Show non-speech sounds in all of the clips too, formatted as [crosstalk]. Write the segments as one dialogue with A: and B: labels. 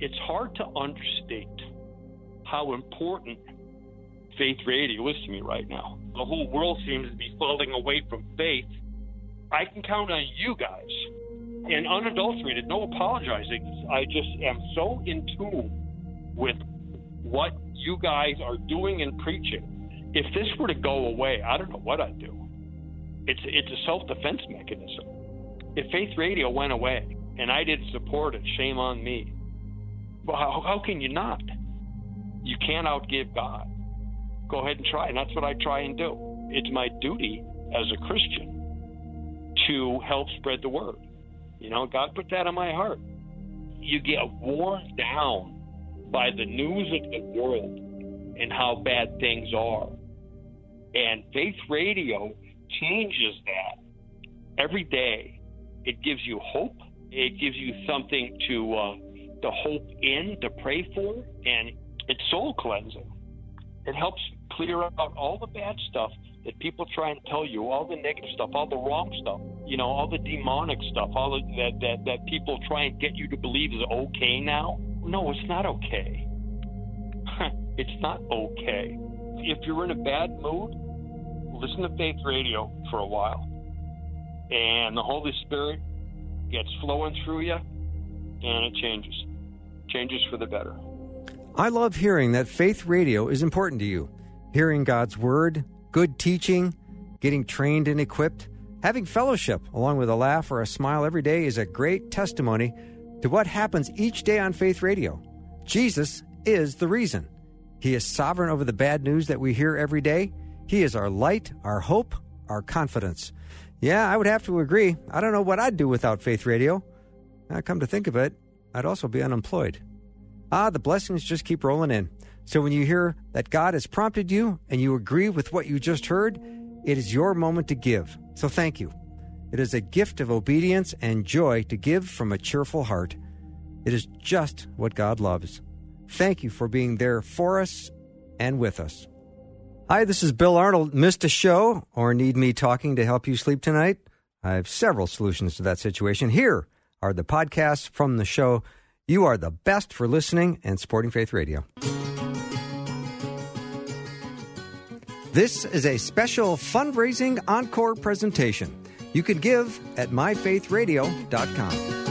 A: it's hard to understate how important faith radio is to me right now. The whole world seems to be falling away from faith. I can count on you guys. And unadulterated, no apologizing. I just am so in tune with what you guys are doing and preaching. If this were to go away, I don't know what I'd do. It's it's a self defense mechanism. If Faith Radio went away and I didn't support it, shame on me. Well, how, how can you not? You can't outgive God. Go ahead and try, and that's what I try and do. It's my duty as a Christian to help spread the word. You know, God put that in my heart. You get worn down by the news of the world and how bad things are. And Faith Radio changes that every day. It gives you hope. It gives you something to uh, to hope in, to pray for, and it's soul cleansing. It helps clear out all the bad stuff that people try and tell you, all the negative stuff, all the wrong stuff, you know, all the demonic stuff, all the, that that that people try and get you to believe is okay now. No, it's not okay. [laughs] it's not okay. If you're in a bad mood, listen to Faith Radio for a while, and the Holy Spirit gets flowing through you, and it changes, changes for the better.
B: I love hearing that faith radio is important to you. Hearing God's Word, good teaching, getting trained and equipped, having fellowship along with a laugh or a smile every day is a great testimony to what happens each day on Faith Radio. Jesus is the reason. He is sovereign over the bad news that we hear every day. He is our light, our hope, our confidence. Yeah, I would have to agree. I don't know what I'd do without Faith Radio. Now, come to think of it, I'd also be unemployed. Ah, the blessings just keep rolling in. So when you hear that God has prompted you and you agree with what you just heard, it is your moment to give. So thank you. It is a gift of obedience and joy to give from a cheerful heart. It is just what God loves. Thank you for being there for us and with us. Hi, this is Bill Arnold. Missed a show or need me talking to help you sleep tonight? I have several solutions to that situation. Here are the podcasts from the show. You are the best for listening and supporting Faith Radio. This is a special fundraising encore presentation. You can give at myfaithradio.com.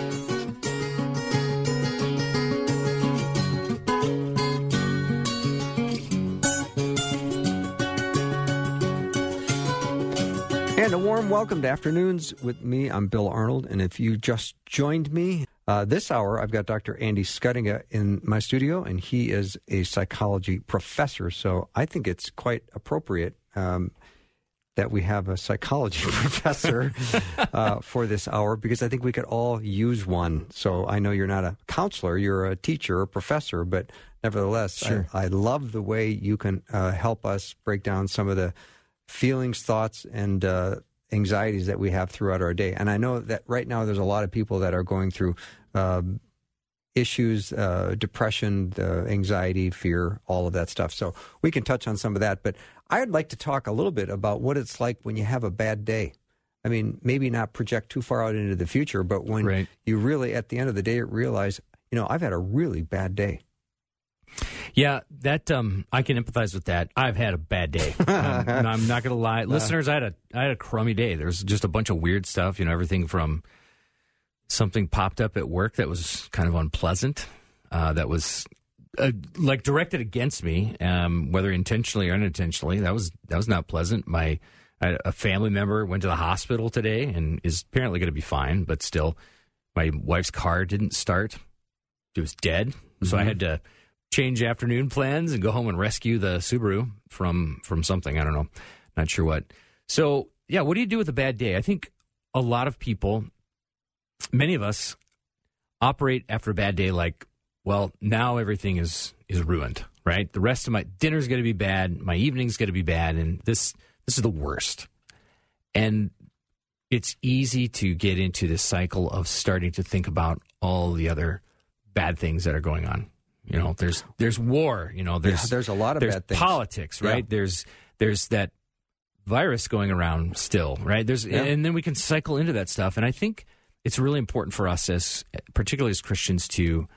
B: And a warm welcome to Afternoons with me. I'm Bill Arnold. And if you just joined me, uh, this hour I've got Dr. Andy Schuttinga in my studio, and he is a psychology professor. So I think it's quite appropriate um, that we have a psychology [laughs] professor uh, for this hour because I think we could all use one. So I know you're not a counselor, you're a teacher, a professor, but nevertheless,
C: Sure.
B: I, I love the way you can uh, help us break down some of the feelings, thoughts, and uh, anxieties that we have throughout our day. And I know that right now there's a lot of people that are going through um, issues, uh, depression, uh, anxiety, fear, all of that stuff. So we can touch on some of that. But I'd like to talk a little bit about what it's like when you have a bad day. I mean, maybe not project too far out into the future, but when
C: Right.
B: you really, at the end of the day, realize, you know, I've had a really bad day.
C: Yeah, that um, I can empathize with that. I've had a bad day. [laughs] Um, I'm not going to lie, listeners. I had a I had a crummy day. There's just a bunch of weird stuff. You know, everything from something popped up at work that was kind of unpleasant. Uh, that was uh, like directed against me, um, whether intentionally or unintentionally. That was that was not pleasant. My I, a family member went to the hospital today and is apparently going to be fine, but still, my wife's car didn't start. It was dead, so I had to change afternoon plans and go home and rescue the Subaru from from something. I don't know, not sure what. So yeah, what do you do with a bad day? I think a lot of people, many of us, operate after a bad day like, well, now everything is is ruined. Right, the rest of my dinner's going to be bad, my evening's going to be bad, and this this is the worst. And it's easy to get into this cycle of starting to think about all the other bad things that are going on. You know, there's there's war. You know, there's
B: Yeah, there's a lot of
C: there's
B: bad things.
C: politics, right?
B: Yeah.
C: There's there's that virus going around still, right? There's
B: Yeah.
C: and then we can cycle into that stuff. And I think it's really important for us as particularly as Christians to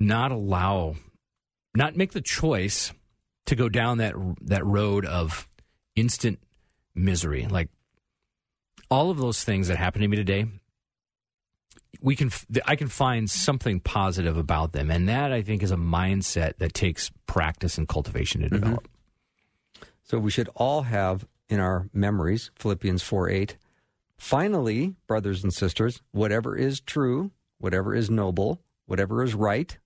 C: not allow, not make the choice to go down that that road of instant misery. Like all of those things that happened to me today, we can I can find something positive about them, and that I think is a mindset that takes practice and cultivation to mm-hmm. develop.
B: So we should all have in our memories Philippians 4 8. Finally, brothers and sisters, whatever is true, whatever is noble, whatever is right,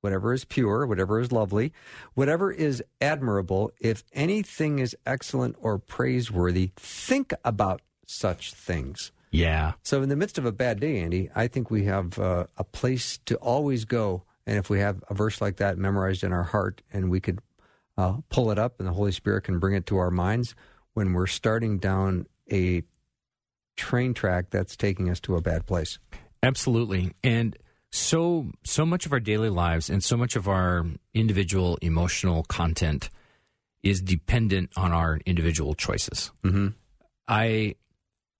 B: whatever is pure, whatever is lovely, whatever is admirable, if anything is excellent or praiseworthy, think about such things.
C: Yeah.
B: So, in the midst of a bad day, Andy, I think we have uh, a place to always go. And if we have a verse like that memorized in our heart and we could uh, pull it up and the Holy Spirit can bring it to our minds when we're starting down a train track that's taking us to a bad place.
C: Absolutely. And so so much of our daily lives and so much of our individual emotional content is dependent on our individual choices.
B: Mm-hmm.
C: I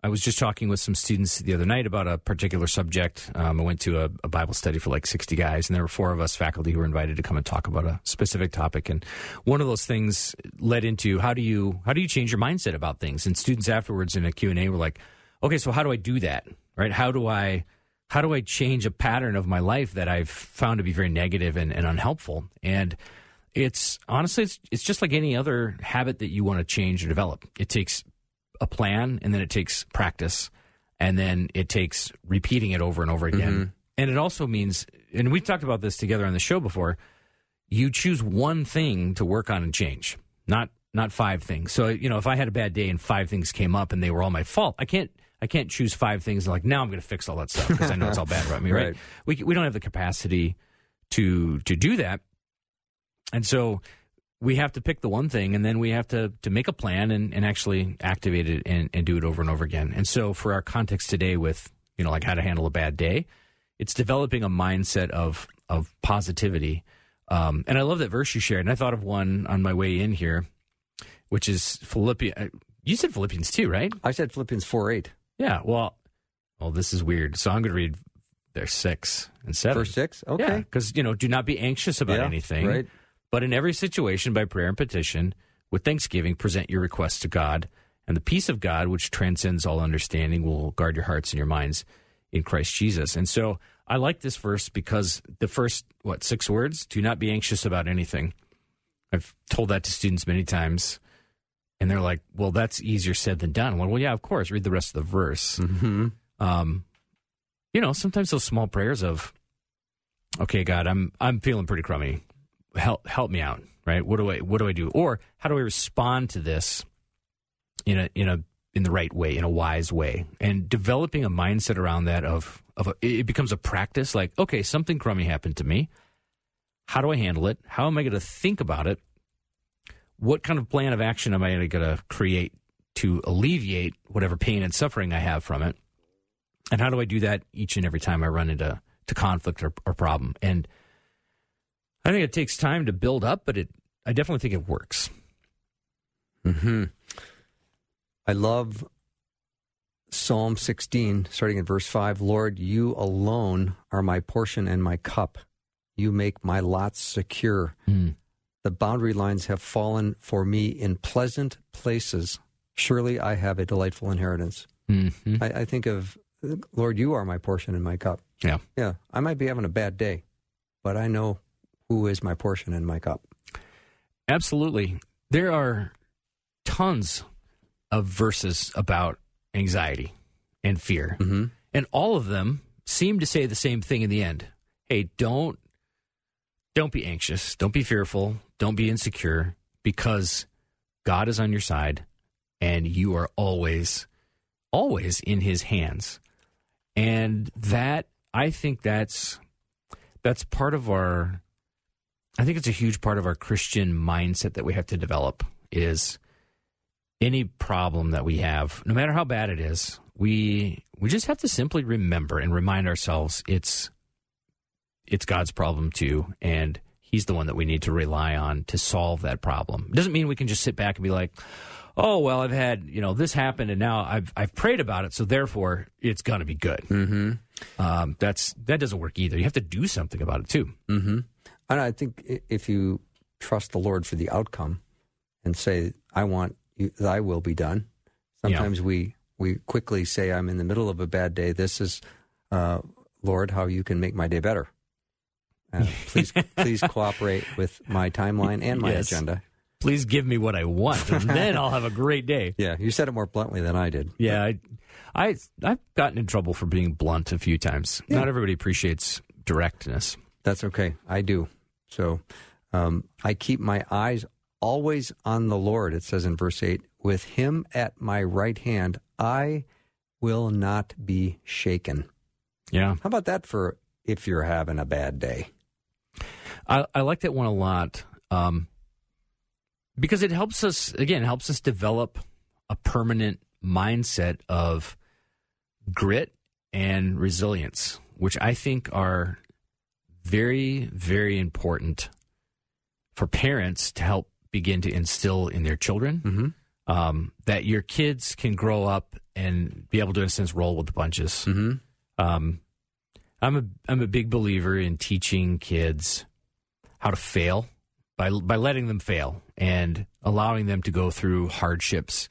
C: I was just talking with some students the other night about a particular subject. Um, I went to a, a, Bible study for like 60 guys, and there were four of us faculty who were invited to come and talk about a specific topic. And one of those things led into how do you how do you change your mindset about things? And students afterwards in a Q and A were like, "Okay, so how do I do that? Right? How do I how do I change a pattern of my life that I've found to be very negative and, and unhelpful?" And it's honestly it's, it's just like any other habit that you want to change or develop. It takes a plan and then it takes practice and then it takes repeating it over and over again. Mm-hmm. And it also means, and we've talked about this together on the show before, you choose one thing to work on and change, not not five things. So, you know, if I had a bad day and five things came up and they were all my fault, I can't I can't choose five things and like now I'm going to fix all that stuff because I know it's all bad about me, [laughs] right? right? We we don't have the capacity to to do that. And so we have to pick the one thing and then we have to, to make a plan and, and actually activate it and, and do it over and over again. And so for our context today with, you know, like how to handle a bad day, it's developing a mindset of, of positivity. Um, and I love that verse you shared. And I thought of one on my way in here, which is Philippians. Uh, you said Philippians 2, right?
B: I said Philippians 4 8.
C: Yeah. Well, well, this is weird. So I'm going to read their 6 and 7.
B: Verse 6? Okay.
C: Because, yeah, you know, do not be anxious about
B: yeah,
C: anything.
B: Right
C: but in every situation, by prayer and petition, with thanksgiving, present your requests to God, and the peace of God, which transcends all understanding, will guard your hearts and your minds in Christ Jesus. And so I like this verse because the first, what, six words? Do not be anxious about anything. I've told that to students many times, and they're like, well, that's easier said than done. Well, well yeah, of course. Read the rest of the verse.
B: Mm-hmm. Um,
C: you know, sometimes those small prayers of, okay, God, I'm I'm feeling pretty crummy help help me out, right? What do I what do I do? Or how do I respond to this in a in a in the right way, in a wise way, and developing a mindset around that of of a, it becomes a practice. Like, okay, something crummy happened to me. How do I handle it? How am I going to think about it? What kind of plan of action am I going to create to alleviate whatever pain and suffering I have from it? And how do I do that each and every time I run into to conflict or, or problem? And I think it takes time to build up, but it I definitely think it works.
B: Hmm. I love Psalm 16, starting at verse 5. Lord, you alone are my portion and my cup. You make my lots secure.
C: Mm.
B: The boundary lines have fallen for me in pleasant places. Surely I have a delightful inheritance.
C: Mm-hmm.
B: I, I think of, Lord, you are my portion and my cup.
C: Yeah.
B: Yeah. I might be having a bad day, but I know who is my portion and my cup.
C: Absolutely. There are tons of verses about anxiety and fear.
B: Mm-hmm.
C: And all of them seem to say the same thing in the end. Hey, don't don't be anxious, don't be fearful, don't be insecure because God is on your side and you are always always in his hands. And that I think that's that's part of our I think it's a huge part of our Christian mindset that we have to develop is any problem that we have, no matter how bad it is, we we just have to simply remember and remind ourselves it's it's God's problem too, and He's the one that we need to rely on to solve that problem. It doesn't mean we can just sit back and be like, "Oh well, I've had you know this happened, and now I've I've prayed about it, so therefore it's going to be good."
B: Mm-hmm.
C: um, that's that doesn't work either. You have to do something about it too.
B: Mm-hmm. And I think if you trust the Lord for the outcome and say, "I want you, Thy will be done," sometimes we we quickly say, "I'm in the middle of a bad day. This is, uh, Lord, how you can make my day better." Uh, [laughs] please, please cooperate with my timeline and my
C: Yes.
B: agenda.
C: Please give me what I want, and then I'll have a great day. [laughs]
B: Yeah, you said it more bluntly than I did.
C: Yeah, I, I I've gotten in trouble for being blunt a few times.
B: Yeah.
C: Not everybody appreciates directness.
B: That's okay. I do. So um, I keep my eyes always on the Lord. It says in verse 8, with him at my right hand, I will not be shaken.
C: Yeah,
B: How about that for if you're having a bad day?
C: I, I like that one a lot um, because it helps us again it helps us develop a permanent mindset of grit and resilience, which I think are very very important for parents to help begin to instill in their children.
B: Mm-hmm.
C: Um, that your kids can grow up and be able to, in a sense, roll with the punches.
B: Mm-hmm.
C: Um, I'm a I'm a big believer in teaching kids how to fail by by letting them fail and allowing them to go through hardships.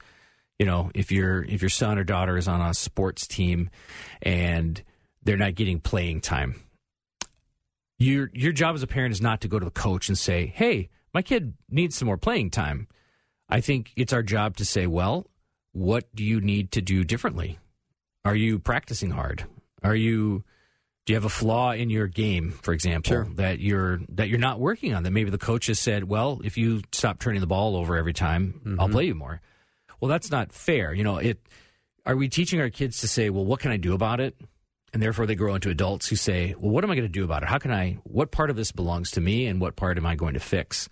C: You know, if your if your son or daughter is on a sports team and they're not getting playing time, your your job as a parent is not to go to the coach and say, "Hey, my kid needs some more playing time." I think it's our job to say, "Well, what do you need to do differently? Are you practicing hard? Are you do you have a flaw in your game, for example,
B: Sure.
C: that you're that you're not working on? That maybe the coach has said, "Well, if you stop turning the ball over every time, I'll mm-hmm. play you more." Well, that's not fair. You know, it. Are we teaching our kids to say, "Well, what can I do about it?" And therefore, they grow into adults who say, "Well, what am I going to do about it? How can I? What part of this belongs to me, and what part am I going to fix?"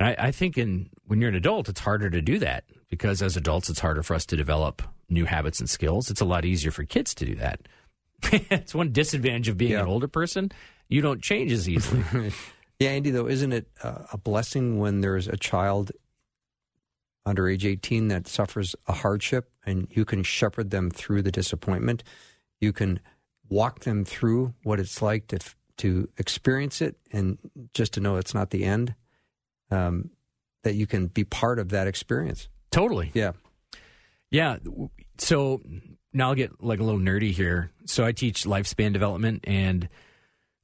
C: And I, I think, in when you're an adult, it's harder to do that because as adults, it's harder for us to develop new habits and skills. It's a lot easier for kids to do that. [laughs] it's one disadvantage of being
B: Yeah.
C: an older person. You don't change as easily. [laughs]
B: Yeah, Andy, though, isn't it uh, a blessing when there's a child under age 18 that suffers a hardship and you can shepherd them through the disappointment? You can walk them through what it's like to, to experience it and just to know it's not the end, um, that you can be part of that experience.
C: totally.
B: Yeah.
C: Yeah. So now I'll get like a little nerdy here. So I teach lifespan development, and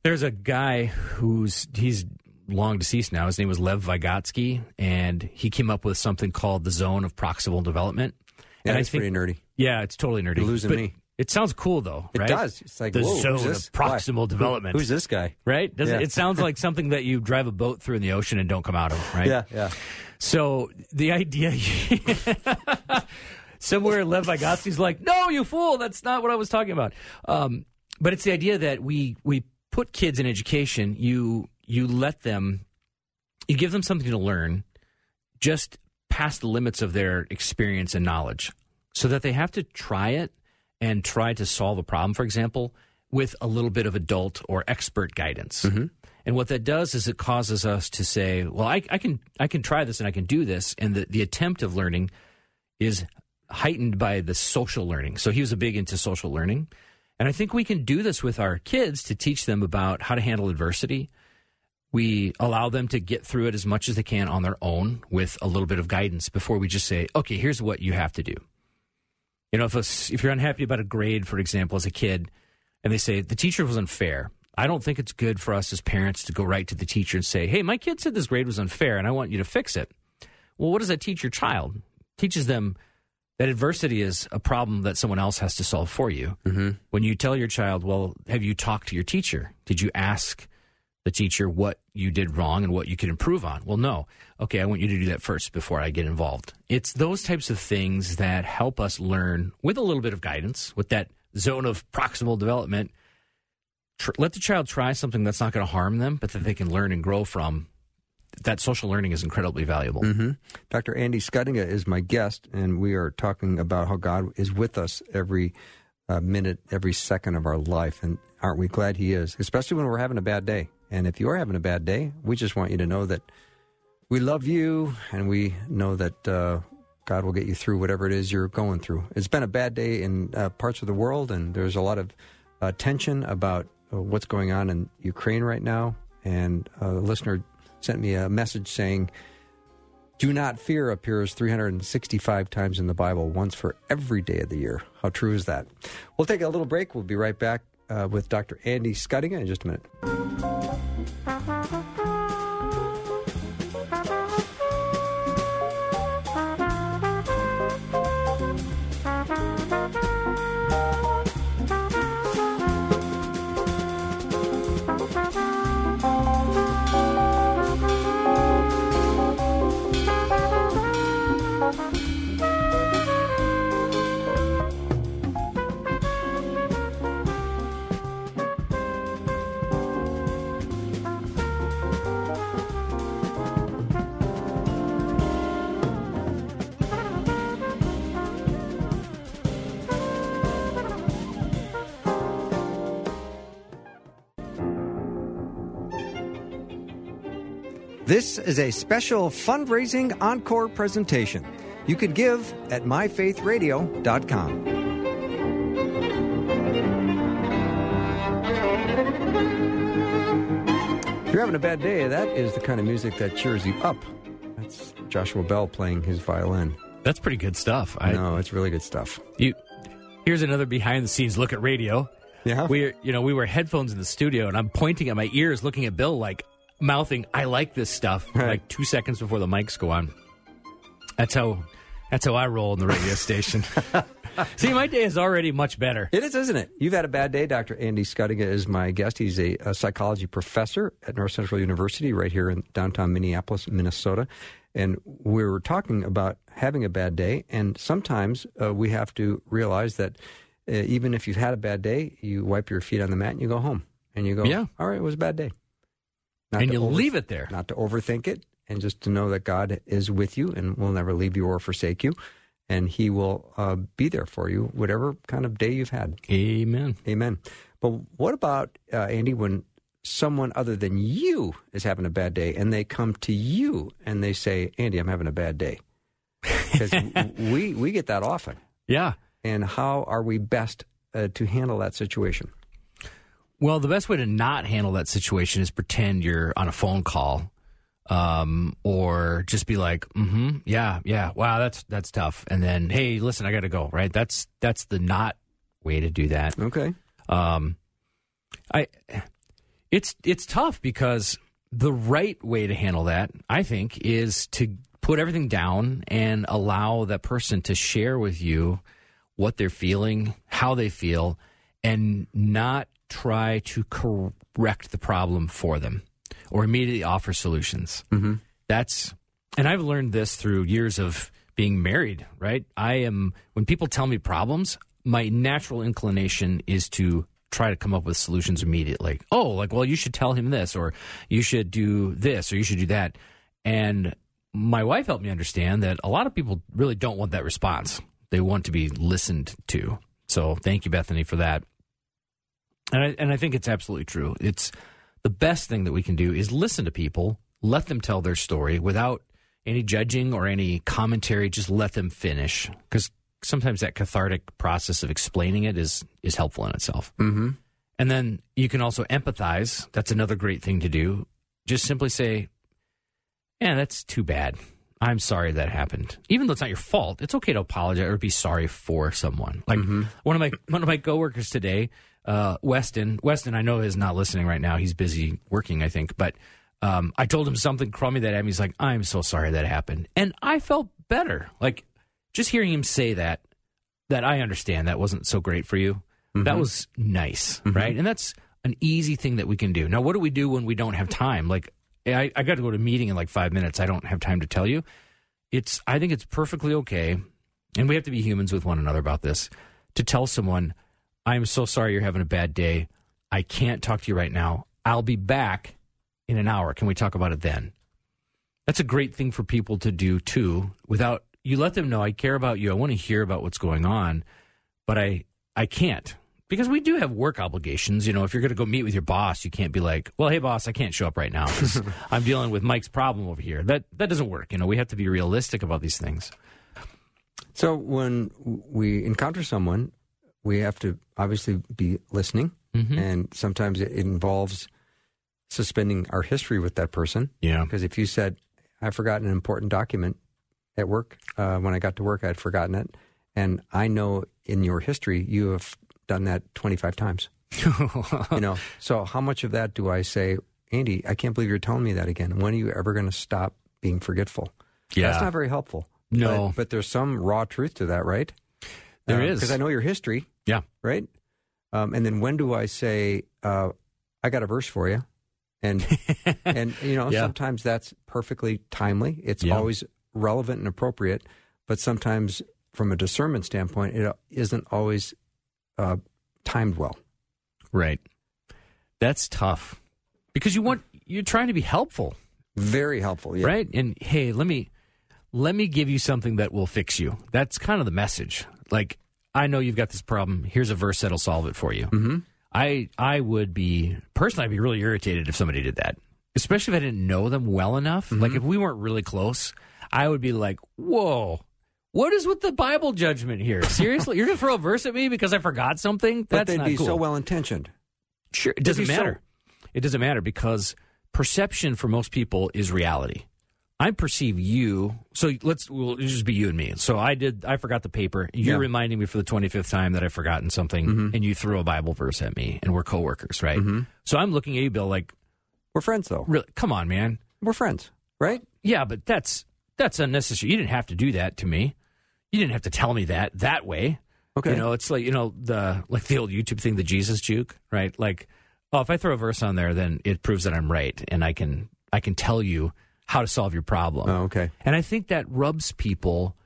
C: there's a guy who's he's long deceased now. His name was Lev Vygotsky, and he came up with something called the zone of proximal development.
B: Yeah,
C: and
B: it's pretty nerdy.
C: yeah, it's totally nerdy.
B: You're losing
C: But
B: me.
C: It sounds cool though,
B: It
C: right?
B: does. It's like,
C: the
B: whoa,
C: zone of proximal
B: Why? Who-
C: development.
B: who's this guy?
C: right? Doesn't
B: Yeah.
C: it sounds [laughs] like something that you drive a boat through in the ocean and don't come out of, right?
B: Yeah, yeah.
C: So the idea, [laughs] somewhere Lev Vygotsky's like, "No, you fool! That's not what I was talking about." Um, but it's the idea that we we put kids in education. You you let them, you give them something to learn, just past the limits of their experience and knowledge, so that they have to try it and try to solve a problem. For example, with a little bit of adult or expert guidance. Mm-hmm. And what that does is it causes us to say, well, I, I can I can try this and I can do this. And the, the attempt of learning is heightened by the social learning. So he was a big into social learning. And I think we can do this with our kids to teach them about how to handle adversity. We allow them to get through it as much as they can on their own with a little bit of guidance before we just say, okay, here's what you have to do. You know, if, a, if you're unhappy about a grade, for example, as a kid, and they say the teacher was unfair, I don't think it's good for us as parents to go right to the teacher and say, hey, my kid said this grade was unfair and I want you to fix it. Well, what does that teach your child? teaches them that adversity is a problem that someone else has to solve for you. Mm-hmm. When you tell your child, well, have you talked to your teacher? Did you ask the teacher what you did wrong and what you could improve on? Well, no. Okay, I want you to do that first before I get involved. It's those types of things that help us learn with a little bit of guidance, with that zone of proximal development. Tr- let the child try something that's not going to harm them, but that they can learn and grow from. That social learning is incredibly valuable.
B: hmm Dr. Andy Schuttinga is my guest, and we are talking about how God is with us every uh, minute, every second of our life. And aren't we glad He is, especially when we're having a bad day? And if you are having a bad day, we just want you to know that we love you and we know that uh, God will get you through whatever it is you're going through. It's been a bad day in uh, parts of the world, and there's a lot of uh, tension about uh, what's going on in Ukraine right now. And uh, a listener sent me a message saying, Do not fear appears 365 times in the Bible, once for every day of the year. How true is that? We'll take a little break. We'll be right back uh, with Dr. Andy Schuttinga in just a minute. Ha ha ha! This is a special fundraising encore presentation. You can give at myfaithradio.com. If you're having a bad day, that is the kind of music that cheers you up. That's Joshua Bell playing his violin.
C: That's pretty good stuff.
B: I know it's really good stuff.
C: You here's another behind the scenes look at radio.
B: Yeah,
C: we you know we wear headphones in the studio, and I'm pointing at my ears, looking at Bill like mouthing, "I like this stuff."
B: Right.
C: Like two seconds before the mics go on. That's how that's how I roll in the radio [laughs] station. [laughs] See, my day is already much better.
B: It is, isn't it? You've had a bad day. Dr. Andy Schuttinga is my guest. He's a, a, psychology professor at North Central University right here in downtown Minneapolis, Minnesota. And we were talking about having a bad day. And sometimes uh, we have to realize that uh, even if you've had a bad day, you wipe your feet on the mat and you go home. And you go,
C: Yeah.
B: all right, it was a bad day. Not
C: and you
B: over-
C: leave it there.
B: Not to overthink it and just to know that God is with you and will never leave you or forsake you. And he will uh, be there for you, whatever kind of day you've had.
C: Amen.
B: Amen. But what about, uh, Andy, when someone other than you is having a bad day and they come to you and they say, Andy, I'm having a bad day? Because [laughs] we, we get that often.
C: Yeah.
B: And how are we best uh, to handle that situation?
C: Well, the best way to not handle that situation is pretend you're on a phone call, um, or just be like, "Mm-hmm, yeah, yeah, wow, that's that's tough." And then, hey, listen, I got to go. Right? That's that's the not way to do that.
B: Okay.
C: Um, I, it's it's tough because the right way to handle that, I think, is to put everything down and allow that person to share with you what they're feeling, how they feel, and not try to correct the problem for them or immediately offer solutions.
B: Mm-hmm.
C: That's, and I've learned this through years of being married, right? I am, when people tell me problems, my natural inclination is to try to come up with solutions immediately. Oh, like, well, you should tell him this, or you should do this, or you should do that. And my wife helped me understand that a lot of people really don't want that response. They want to be listened to. So thank you, Bethany, for that. And I, and I think it's absolutely true. It's the best thing that we can do is listen to people, let them tell their story without any judging or any commentary. Just let them finish because sometimes that cathartic process of explaining it is is helpful in itself.
B: Mm-hmm.
C: And then you can also empathize. That's another great thing to do. Just simply say, "Yeah, that's too bad. I'm sorry that happened." Even though it's not your fault, it's okay to apologize or be sorry for someone. Like one of my one of my coworkers today, uh, Weston. Weston, I know is not listening right now. He's busy working, I think. But um, I told him something crummy that happened. He's like, "I'm so sorry that happened," and I felt better. Like just hearing him say that, that I understand that wasn't so great for you. That was nice, right? And that's an easy thing that we can do. Now, what do we do when we don't have time? Like, I, I got to go to a meeting in like five minutes. I don't have time to tell you. It's, I think it's perfectly okay, and we have to be humans with one another about this, to tell someone, I'm so sorry you're having a bad day. I can't talk to you right now. I'll be back in an hour. Can we talk about it then? That's a great thing for people to do too, without you let them know I care about you. I want to hear about what's going on, but I I can't because we do have work obligations. You know, if you're going to go meet with your boss, you can't be like, "Well, hey boss, I can't show up right now [laughs] I'm dealing with Mike's problem over here." That that doesn't work. You know, we have to be realistic about these things.
B: So when we encounter someone we have to obviously be listening,
C: Mhm.
B: and sometimes it involves suspending our history with that person.
C: Yeah.
B: Because if you said, "I've forgotten an important document at work," uh, when I got to work, I'd forgotten it, and I know in your history you have done that twenty five times. [laughs] you know, so how much of that do I say, Andy? I can't believe you're telling me that again. When are you ever going to stop being forgetful?
C: Yeah.
B: That's not very helpful.
C: No.
B: But, but there's some raw truth to that, right?
C: There is.
B: Because I know your history,
C: Yeah.
B: right? Um, and then when do I say, uh, I got a verse for you? And, [laughs] and you know,
C: Yeah.
B: sometimes that's perfectly timely. It's
C: Yeah.
B: always relevant and appropriate. But sometimes from a discernment standpoint, it isn't always uh, timed well.
C: Right. That's tough because you want you're trying to be helpful,
B: Very helpful. Yeah.
C: right? And hey, let me let me give you something that will fix you. That's kind of the message. Like I know you've got this problem. Here's a verse that'll solve it for you. Mm-hmm. I I would be personally I'd be really irritated if somebody did that, especially if I didn't know them well enough. Like if we weren't really close, I would be like, "Whoa." What is with the Bible judgment here? Seriously, you're gonna throw a verse at me because I forgot something?
B: But
C: That's
B: they'd
C: not
B: be
C: cool.
B: so well intentioned.
C: Sure, it doesn't
B: be so-
C: matter. It doesn't matter because perception for most people is reality. I perceive you. So let's we'll just be you and me. So I did. I forgot the paper. You're
B: Yeah.
C: reminding me for the 25th time that I've forgotten something,
B: Mm-hmm.
C: and you threw a Bible verse at me, and we're coworkers, right? So I'm looking at you, Bill, like,
B: We're friends, though.
C: really, come on, man.
B: We're friends, right?
C: Yeah, but that's that's unnecessary. You didn't have to do that to me. You didn't have to tell me that that way.
B: Okay.
C: You know, it's like you know the like the old YouTube thing, the Jesus juke, right? Like, oh, if I throw a verse on there, then it proves that I'm right, and I can I can tell you how to solve your problem.
B: Oh, okay.
C: And I think that rubs people,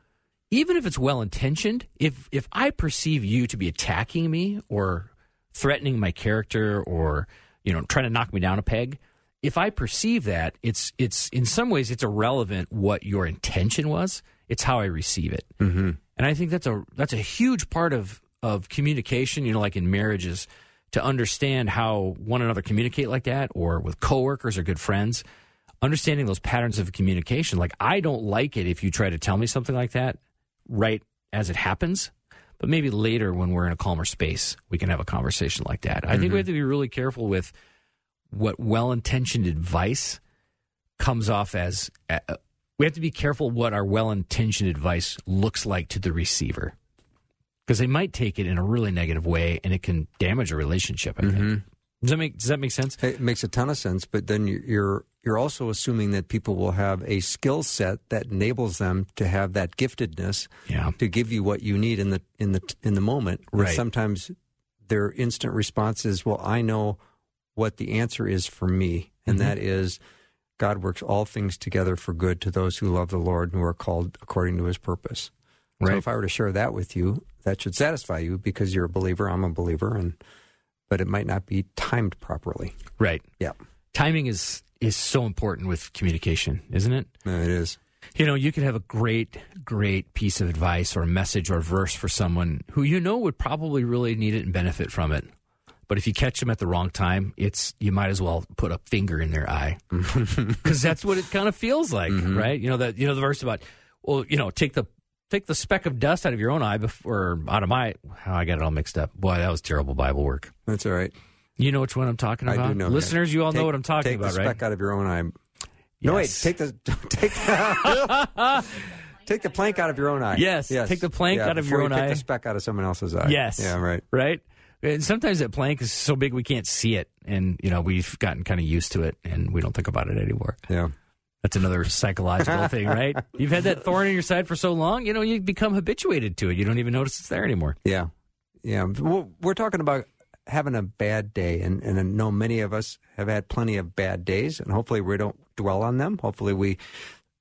C: even if it's well intentioned. If if I perceive you to be attacking me or threatening my character or you know trying to knock me down a peg, if I perceive that, it's it's in some ways it's irrelevant what your intention was. It's how I receive it. Mm-hmm. And I think that's a that's a huge part of of communication. You know, like in marriages, to understand how one another communicate like that, or with coworkers or good friends understanding those patterns of communication. Like, I don't like it if you try to tell me something like that right as it happens. But maybe later, when we're in a calmer space, we can have a conversation like that. I think we mm-hmm. have to be really careful with what well intentioned advice comes off as. Uh, uh, we have to be careful what our well intentioned advice looks like to the receiver. Because they might take it in a really negative way and it can damage a relationship. I think. Mm-hmm. Does that make Does that make sense?
B: It makes a ton of sense, but then you- you're you're also assuming that people will have a skill set that enables them to have that giftedness
C: Yeah.
B: to give you what you need in the in the in the moment. And
C: Right.
B: sometimes their instant response is, "Well, I know what the answer is for me, and
C: Mm-hmm.
B: that is God works all things together for good to those who love the Lord and who are called according to His purpose."
C: Right.
B: So if I were to share that with you, that should satisfy you because you're a believer. I'm a believer, and but it might not be timed properly.
C: Right.
B: Yeah.
C: timing is is so important with communication, isn't it?
B: No, it is.
C: You know, you could have a great, great piece of advice or a message or verse for someone who you know would probably really need it and benefit from it. But if you catch them at the wrong time, it's you might as well put a finger in their eye [laughs] because that's what it kind of feels like, mm-hmm. right? You know that you know the verse about well, you know, take the take the speck of dust out of your own eye before out of my. How I got it all mixed up. Boy, that was terrible Bible work.
B: That's all right.
C: You know which one I'm talking about, I
B: do know. that.
C: listeners. You all know what I'm talking
B: take
C: about,
B: the
C: right?
B: speck out of your own eye. No, wait. Take the [laughs] take the, [laughs] take the plank out of your own eye.
C: Yes, yes. take the plank
B: Yeah,
C: out of your
B: you
C: own
B: take
C: eye.
B: the speck out of someone else's eye.
C: Yes.
B: Yeah. Right.
C: right? And sometimes that plank is so big we can't see it, and you know we've gotten kind of used to it, and we don't think about it anymore.
B: Yeah.
C: That's another [laughs] psychological thing, right? You've had that thorn in your side for so long, you know, you become habituated to it. You don't even notice it's there anymore.
B: Yeah. Yeah. Well, we're talking about having a bad day, and, and I know many of us have had plenty of bad days, and hopefully we don't dwell on them. Hopefully we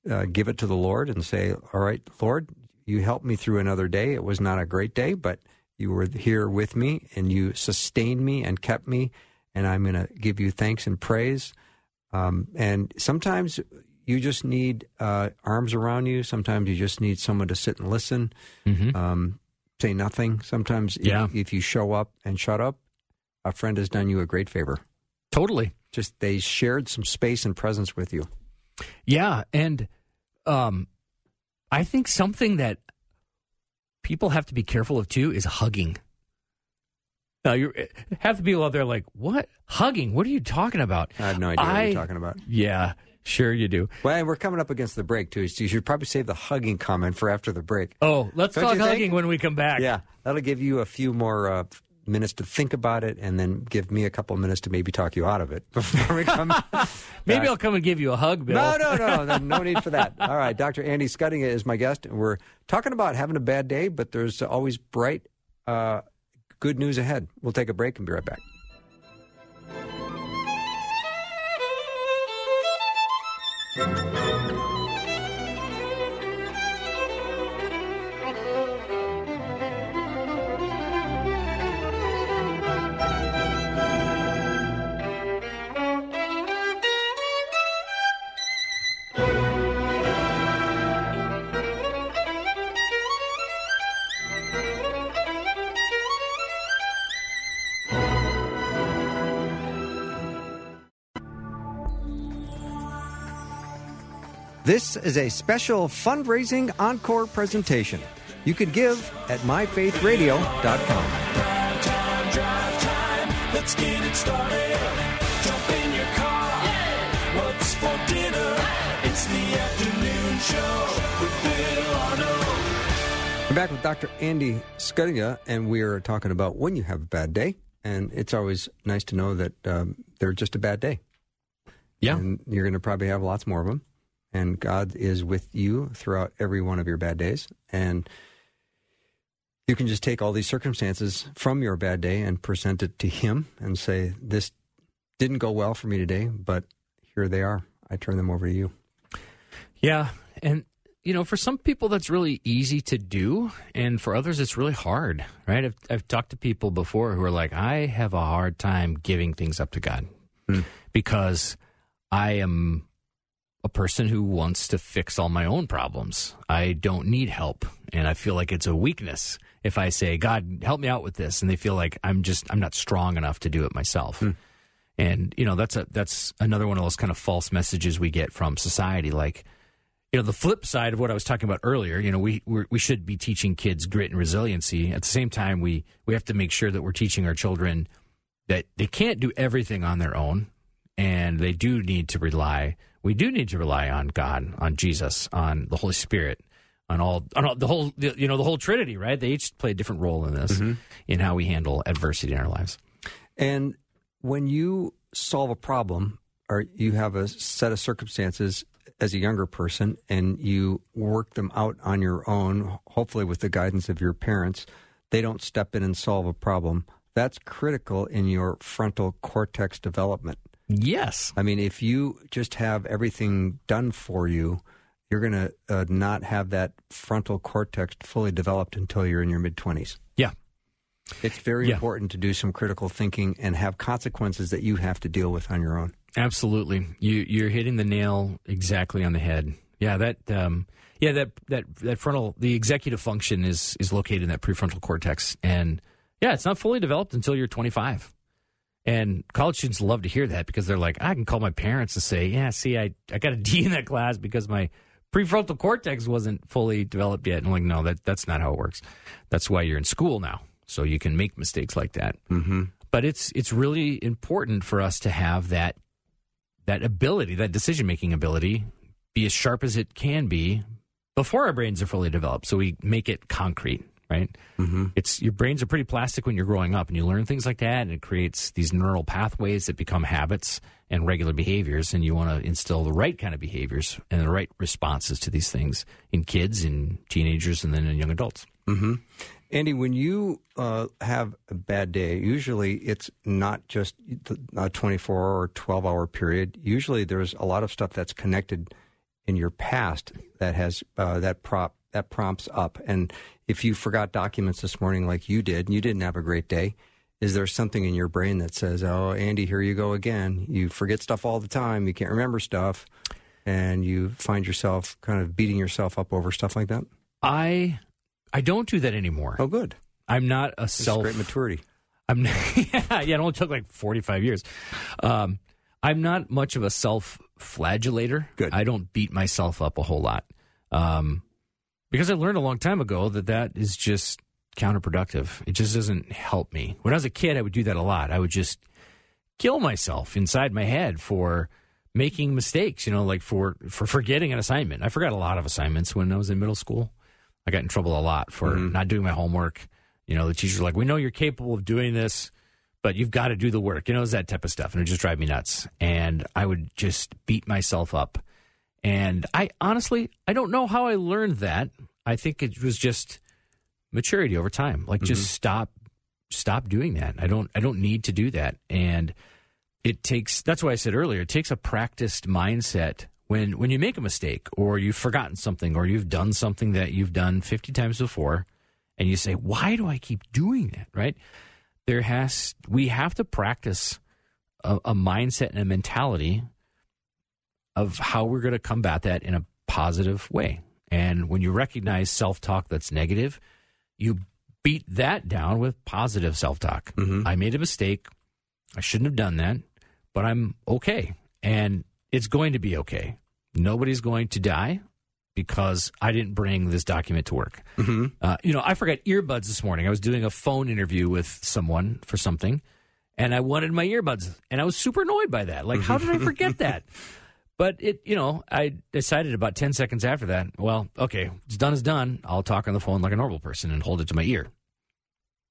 B: uh, give it to the Lord and say, All right, Lord, you helped me through another day. It was not a great day, but you were here with me and you sustained me and kept me, and I'm going to give you thanks and praise. Um, and sometimes you just need uh, arms around you. Sometimes you just need someone to sit and listen
C: Mm-hmm.
B: um, say nothing. Sometimes, if-
C: Yeah.
B: if, you show up and shut up, a friend has done you a great favor.
C: Totally.
B: Just they shared some space and presence with you.
C: Yeah, and um, I think something that people have to be careful of too is hugging. Now you have the people out there like, what hugging? What are you talking about?
B: I have no idea what you're talking about.
C: Yeah, sure you do.
B: Well, and we're coming up against the break too, so you should probably save the hugging comment for after the break.
C: Oh, let's
B: Don't
C: talk
B: you think?
C: hugging when we come back.
B: Yeah, that'll give you a few more uh, minutes to think about it, and then give me a couple of minutes to maybe talk you out of it [laughs] before we come. [laughs]
C: Maybe. I'll come and give you a hug, Bill.
B: No, no, no, no, no need for that. All right, Dr. Andy Schuttinga is my guest, and we're talking about having a bad day, but there's always bright, uh, good news ahead. We'll take a break and be right back. This is a special fundraising encore presentation. You can give at myfaithradio.com.
D: Let's get it started. Jump in your car. What's for dinner? It's the afternoon show with Bill Arnold.
B: I'm back with Dr. Andy Schuttinga, and we are talking about when you have a bad day. And it's always nice to know that um, they're just a bad day.
C: Yeah.
B: And you're going to probably have lots more of them. And God is with you throughout every one of your bad days. And you can just take all these circumstances from your bad day and present it to Him and say, This didn't go well for me today, but here they are. I turn them over to you.
C: Yeah, and you know, for some people that's really easy to do, and for others it's really hard, right? I've I've talked to people before who are like, I have a hard time giving things up to God hmm. because I am a person who wants to fix all my own problems. I don't need help, and I feel like it's a weakness if I say, "God, help me out with this," and they feel like I'm just I'm not strong enough to do it myself. Hmm. And you know, that's a that's another one of those kind of false messages we get from society like you know the flip side of what I was talking about earlier. You know, we we're, we should be teaching kids grit and resiliency. At the same time, we we have to make sure that we're teaching our children that they can't do everything on their own, and they do need to rely. We do need to rely on God, on Jesus, on the Holy Spirit, on all on all, the whole you know the whole Trinity. Right? They each play a different role in this mm-hmm. in how we handle adversity in our lives.
B: And when you solve a problem or you have a set of circumstances as a younger person and you work them out on your own, hopefully with the guidance of your parents, they don't step in and solve a problem. That's critical in your frontal cortex development.
C: Yes.
B: I mean, if you just have everything done for you, you're going to uh, not have that frontal cortex fully developed until you're in your mid 20s.
C: Yeah.
B: It's very
C: Yeah.
B: important to do some critical thinking and have consequences that you have to deal with on your own.
C: Absolutely, you you're hitting the nail exactly on the head. Yeah, that um, yeah that that that frontal the executive function is is located in that prefrontal cortex, and yeah, it's not fully developed until you're 25. And college students love to hear that because they're like, I can call my parents and say, yeah, see, I I got a D in that class because my prefrontal cortex wasn't fully developed yet. And I'm like, no, that that's not how it works. That's why you're in school now, so you can make mistakes like that.
B: Mm-hmm.
C: But it's it's really important for us to have that that ability, that decision making ability, be as sharp as it can be before our brains are fully developed. So we make it concrete, right?
B: Mm-hmm.
C: It's your brains are pretty plastic when you're growing up, and you learn things like that, and it creates these neural pathways that become habits and regular behaviors. And you want to instill the right kind of behaviors and the right responses to these things in kids, in teenagers, and then in young adults.
B: Mm-hmm. Andy, when you uh, have a bad day, usually it's not just a 24 or 12 hour period. Usually there's a lot of stuff that's connected in your past that has uh, that prop that prompts up. And if you forgot documents this morning, like you did, and you didn't have a great day, is there something in your brain that says, "Oh, Andy, here you go again. You forget stuff all the time. You can't remember stuff." And you find yourself kind of beating yourself up over stuff like that.
C: I I don't do that anymore.
B: Oh, good.
C: I'm not a
B: This
C: self
B: great maturity.
C: I'm [laughs] yeah, yeah, it only took like 45 years. Um, I'm not much of a self flagellator.
B: Good.
C: I don't beat myself up a whole lot. Um, because I learned a long time ago that that is just counterproductive. It just doesn't help me. When I was a kid, I would do that a lot. I would just kill myself inside my head for making mistakes, you know, like for for forgetting an assignment. I forgot a lot of assignments when I was in middle school. I got in trouble a lot for mm-hmm. not doing my homework. You know, the teachers like, "We know you're capable of doing this, but you've got to do the work." You know, it's that type of stuff, and it just drive me nuts. And I would just beat myself up. And I honestly, I don't know how I learned that. I think it was just maturity over time. Like, just mm-hmm. stop, stop doing that. I don't, I don't need to do that. And it takes. That's why I said earlier. It takes a practiced mindset. When when you make a mistake, or you've forgotten something, or you've done something that you've done fifty times before, and you say, "Why do I keep doing that?" Right? There has we have to practice a, a mindset and a mentality of how we're going to combat that in a positive way. And when you recognize self talk that's negative, you beat that down with positive self talk. I made a mistake. I shouldn't have done that, but I'm okay. And it's going to be okay. Nobody's going to die because I didn't bring this document to work. Uh, you know, I forgot earbuds this morning. I was doing a phone interview with someone for something, and I wanted my earbuds, and I was super annoyed by that. Like, how did I [laughs] forget that? But it, you know, I decided about 10 seconds after that, well, okay, it's done is done. I'll talk on the phone like a normal person and hold it to my ear.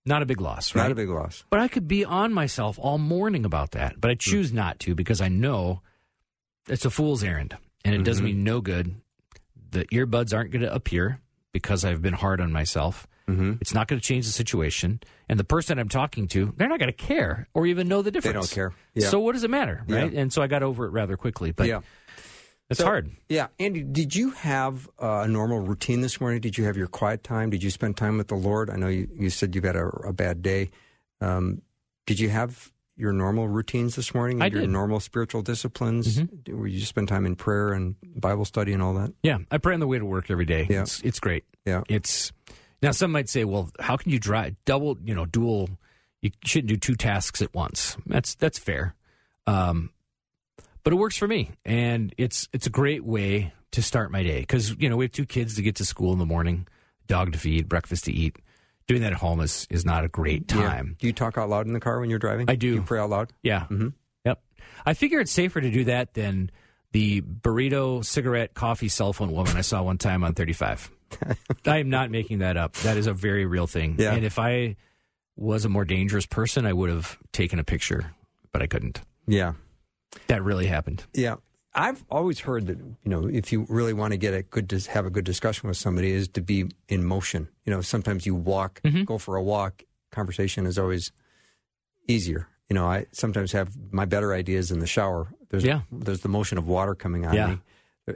C: Not a big loss, right?
B: Not a big loss.
C: But I could be on myself all morning about that. But I hmm. choose not to because I know it's a fool's errand and it does mm-hmm. me no good. The earbuds aren't going to appear because I've been hard on myself. It's not going to change the situation. And the person I'm talking to, they're not going to care or even know the difference.
B: They don't care. Yeah.
C: So what does it matter,
B: Yeah.
C: right? And so I got over it rather quickly. But
B: yeah.
C: it's
B: So-
C: hard.
B: Yeah. Andy, did you have uh, a normal routine this morning? Did you have your quiet time? Did you spend time with the Lord? I know you, you said you've had a, a bad day. Um, did you have your normal routines this morning?
C: I
B: your
C: did. Mm-hmm.
B: normal spiritual disciplines? Where you spend time in prayer and Bible study and all that?
C: Yeah, I pray on the way to work every day.
B: Yeah.
C: It's, it's great.
B: Yeah.
C: It's now some might say, well, how can you drive double, you know, dual? You shouldn't do two tasks at once. That's that's fair, um, but it works for me, and it's it's a great way to start my day because you know we have two kids to get to school in the morning, dog to feed, breakfast to eat. Doing that at home is is not a great time.
B: Do you talk out loud in the car when you're driving?
C: I do.
B: You pray out loud?
C: Yeah. Yep. I figure it's safer to do that than the burrito, cigarette, coffee, cell phone woman I saw one time on 35. I am not making that up. That is a very real thing.
B: Yeah.
C: And if I was a more dangerous person, I would have taken a picture, but I couldn't.
B: Yeah.
C: That really happened.
B: Yeah. I've always heard that you know if you really want to get a good dis- have a good discussion with somebody is to be in motion. You know, sometimes you walk,
C: Mm-hmm.
B: go for a walk. Conversation is always easier. You know, I sometimes have my better ideas in the shower. There's
C: Yeah.
B: there's the motion of water coming on
C: Yeah.
B: me.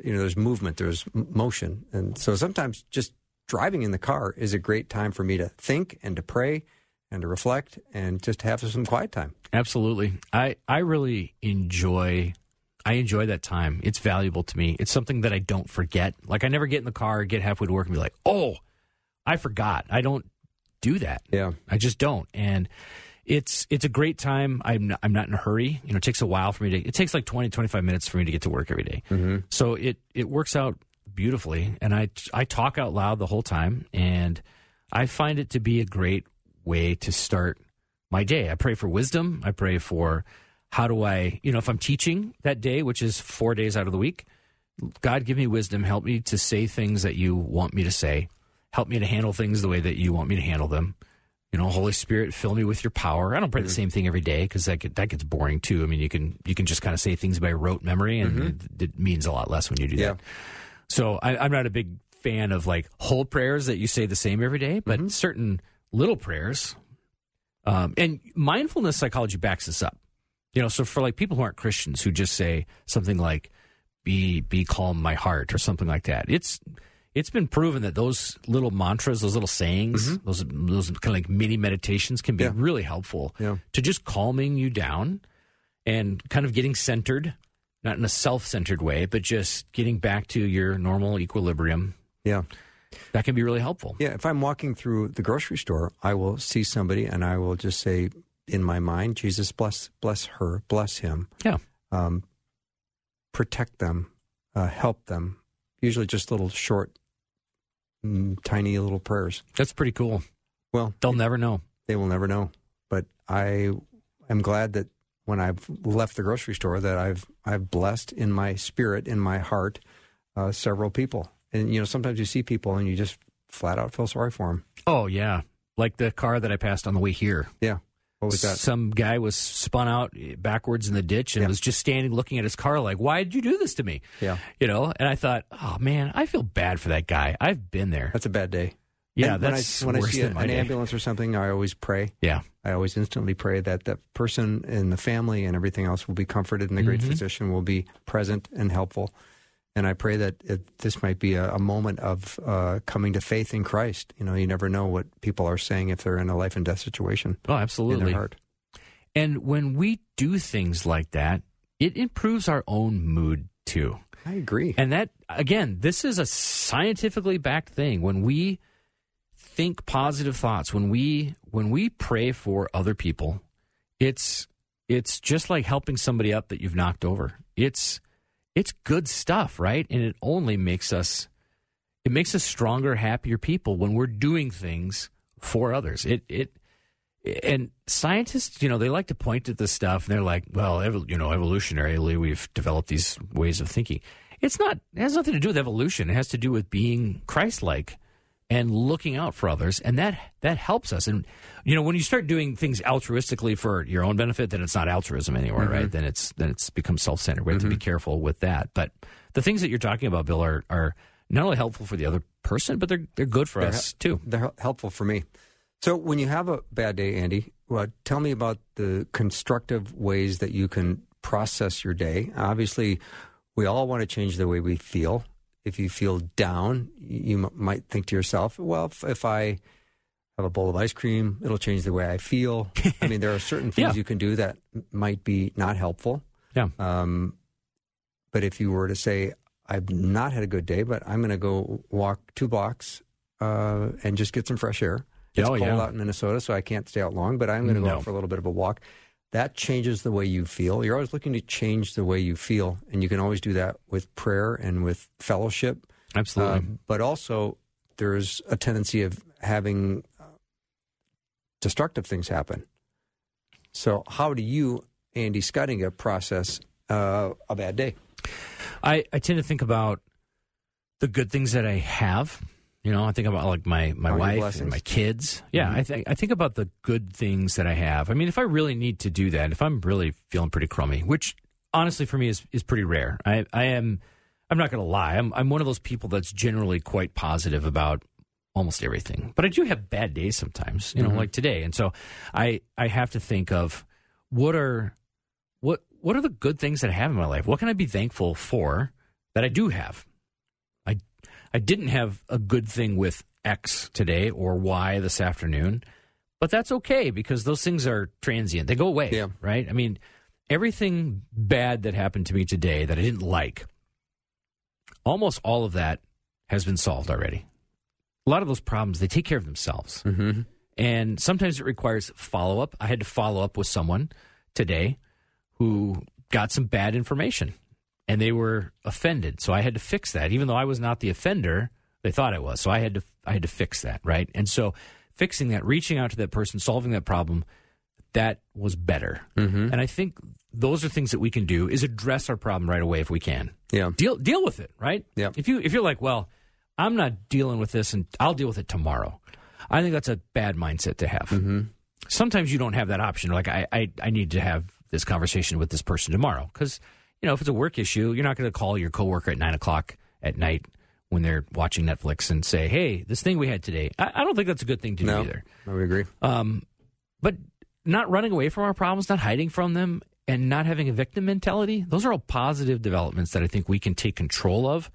B: You know, there's movement, there's motion, and so sometimes just driving in the car is a great time for me to think and to pray and to reflect and just have some quiet time.
C: Absolutely. I, I really enjoy I enjoy that time. It's valuable to me. It's something that I don't forget. Like I never get in the car, get halfway to work and be like, "Oh, I forgot." I don't do that.
B: Yeah.
C: I just don't. And it's it's a great time. I'm not, I'm not in a hurry. You know, it takes a while for me to it takes like 20 25 minutes for me to get to work every day. Mm-hmm. So it it works out beautifully and I I talk out loud the whole time and I find it to be a great way to start my day. I pray for wisdom. I pray for how do I, you know, if I'm teaching that day, which is 4 days out of the week, God give me wisdom, help me to say things that you want me to say. Help me to handle things the way that you want me to handle them. You know, Holy Spirit, fill me with your power. I don't pray the mm-hmm. same thing every day because that get, that gets boring too. I mean, you can you can just kind of say things by rote memory, and mm-hmm. it, it means a lot less when you do
B: Yeah.
C: that. So I, I'm not a big fan of like whole prayers that you say the same every day, but mm-hmm. certain little prayers. Um, and mindfulness psychology backs this up. You know, so for like people who aren't Christians who just say something like "be be calm, my heart" or something like that, it's it's been proven that those little mantras, those little sayings, those those kind of like mini meditations can be
B: Yeah.
C: really helpful
B: Yeah.
C: to just calming you down and kind of getting centered, not in a self-centered way, but just getting back to your normal equilibrium.
B: Yeah.
C: That can be really helpful.
B: Yeah, if I'm walking through the grocery store, I will see somebody and I will just say in my mind, Jesus bless bless her, bless him,
C: Yeah.
B: um, protect them, uh, help them. Usually just little short, mm, tiny little prayers.
C: That's pretty cool.
B: Well,
C: They'll never know.
B: they will never know. But I am glad that when I've left the grocery store, that I've I've blessed in my spirit, in my heart, uh, several people. And you know, sometimes you see people and you just flat out feel sorry for them.
C: Oh yeah, like the car that I passed on the way here.
B: Yeah. What was that?
C: Some guy was spun out backwards in the ditch and
B: Yeah.
C: was just standing looking at his car like, "Why did you do this to me?"
B: Yeah.
C: You know, and I thought, "Oh man, I feel bad for that guy. I've been there."
B: That's a bad day.
C: yeah,
B: And when
C: that's
B: I, when I see
C: than
B: a- an
C: day.
B: ambulance or something, I always pray.
C: Yeah.
B: I always instantly pray that that person and the family and everything else will be comforted, and the great
C: Mhm.
B: physician will be present and helpful. And I pray that it, this might be a, a moment of uh, coming to faith in Christ. You know, you never know what people are saying if they're in a life and death situation
C: Oh,
B: in
C: absolutely.
B: their heart.
C: And when we do things like that, it improves our own mood too.
B: I agree.
C: And that, again, this is a scientifically backed thing. When we think positive thoughts, when we when we pray for other people, it's it's just like helping somebody up that you've knocked over. It's it's good stuff, right? And it only makes us it makes us stronger, happier people when we're doing things for others. It it and scientists, you know, they like to point at this stuff and they're like, well, evol- you know, evolutionarily, we've developed these ways of thinking. It's not, it has nothing to do with evolution. It has to do with being Christ like and looking out for others. And that, that helps us. And, you know, when you start doing things altruistically for your own benefit, then it's not altruism anymore, right? Mm-hmm. Then it's, then it's become self centered. We have to be mm-hmm. careful with that. But the things that you're talking about, Bill, are, are not only helpful for the other person, but they're, they're good for
B: They're
C: us too.
B: They're helpful for me. So, when you have a bad day, Andy, well, tell me about the constructive ways that you can process your day. Obviously, we all want to change the way we feel. If you feel down, you m- might think to yourself, well, if, if I have a bowl of ice cream, it'll change the way I feel. [laughs] I mean, there are certain things
C: Yeah.
B: you can do that might be not helpful.
C: Yeah.
B: Um, but if you were to say, I've not had a good day, but I'm going to go walk two blocks uh, and just get some fresh air. It's
C: Oh,
B: cold
C: yeah.
B: out in Minnesota, so I can't stay out long, but I'm going to go
C: No.
B: out for a little bit of a walk. That changes the way you feel. You're always looking to change the way you feel, and you can always do that with prayer and with fellowship.
C: Absolutely.
B: Um, but also, there's a tendency of having uh, destructive things happen. So, how do you, Andy Schuttinga, process uh, a bad day?
C: I, I tend to think about the good things that I have. You know, I think about like my, my
B: your
C: wife and my kids. Yeah,
B: Mhm.
C: I think I think about the good things that I have. I mean, if I really need to do that, if I'm really feeling pretty crummy, which honestly for me is is pretty rare. I I am I'm not going to lie. I'm I'm one of those people that's generally quite positive about almost everything. But I do have bad days sometimes, you know,
B: Mhm.
C: like today. And so I I have to think of what are what what are the good things that I have in my life? What can I be thankful for that I do have? I didn't have a good thing with X today or Y this afternoon, but that's okay because those things are transient. They go away,
B: Yeah.
C: right? I mean, everything bad that happened to me today that I didn't like, almost all of that has been solved already. A lot of those problems, they take care of themselves.
B: Mm-hmm.
C: And sometimes it requires follow up. I had to follow up with someone today who got some bad information and they were offended. So I had to fix that. Even though I was not the offender, they thought I was. So I had to I had to fix that, right? And so fixing that, reaching out to that person, solving that problem, that was better.
B: Mm-hmm.
C: And I think those are things that we can do is address our problem right away if we can.
B: Yeah.
C: Deal deal with it, right?
B: Yeah.
C: If you if you're like, well, I'm not dealing with this and I'll deal with it tomorrow. I think that's a bad mindset to have.
B: Mm-hmm.
C: Sometimes you don't have that option. Like I, I, I need to have this conversation with this person tomorrow because you know if it's a work issue, you're not going to call your coworker at nine o'clock at night when they're watching Netflix and say, "Hey, this thing we had today." I, I don't think that's a good thing to
B: No.
C: do either.
B: I would agree.
C: Um, but not running away from our problems, not hiding from them, and not having a victim mentality, those are all positive developments that I think we can take control of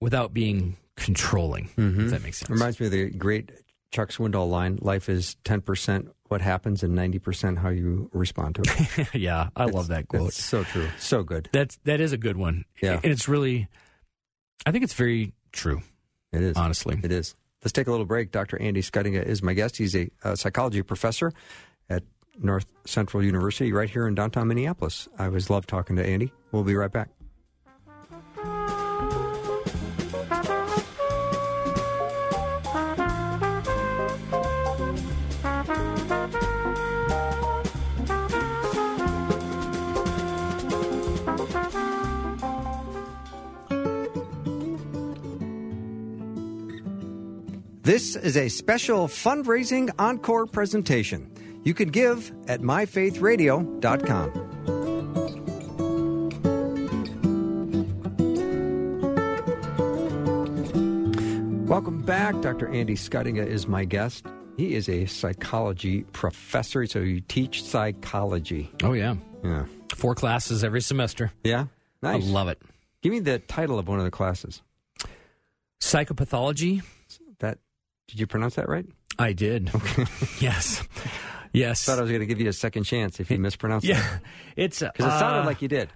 C: without being controlling.
B: Mhm.
C: If that makes sense.
B: Reminds me of the great Chuck Swindoll line life is 10% what happens and 90% how you respond to it. [laughs]
C: yeah, I love that quote.
B: It's so true. So good.
C: That's that is a good one.
B: Yeah.
C: and it's really, I think it's very true.
B: It is.
C: Honestly,
B: It is. Let's take a little break. Dr. Andy Schuttinga is my guest. He's a, uh psychology professor at North Central University right here in downtown Minneapolis. I always love talking to Andy. We'll be right back. This is a special fundraising encore presentation. You can give at myfaithradio.com. Welcome back. Dr. Andy Schuttinga is my guest. He is a psychology professor, so you teach psychology.
C: Oh yeah,
B: Yeah.
C: four classes every semester.
B: Yeah? Nice.
C: I love it.
B: Give me the title of one of the classes.
C: Psychopathology.
B: Did you pronounce that right?
C: I did. [laughs] yes, yes.
B: thought I was going to give you a second chance if you mispronounced it.
C: yeah, it's
B: Because it sounded
C: uh,
B: like you did.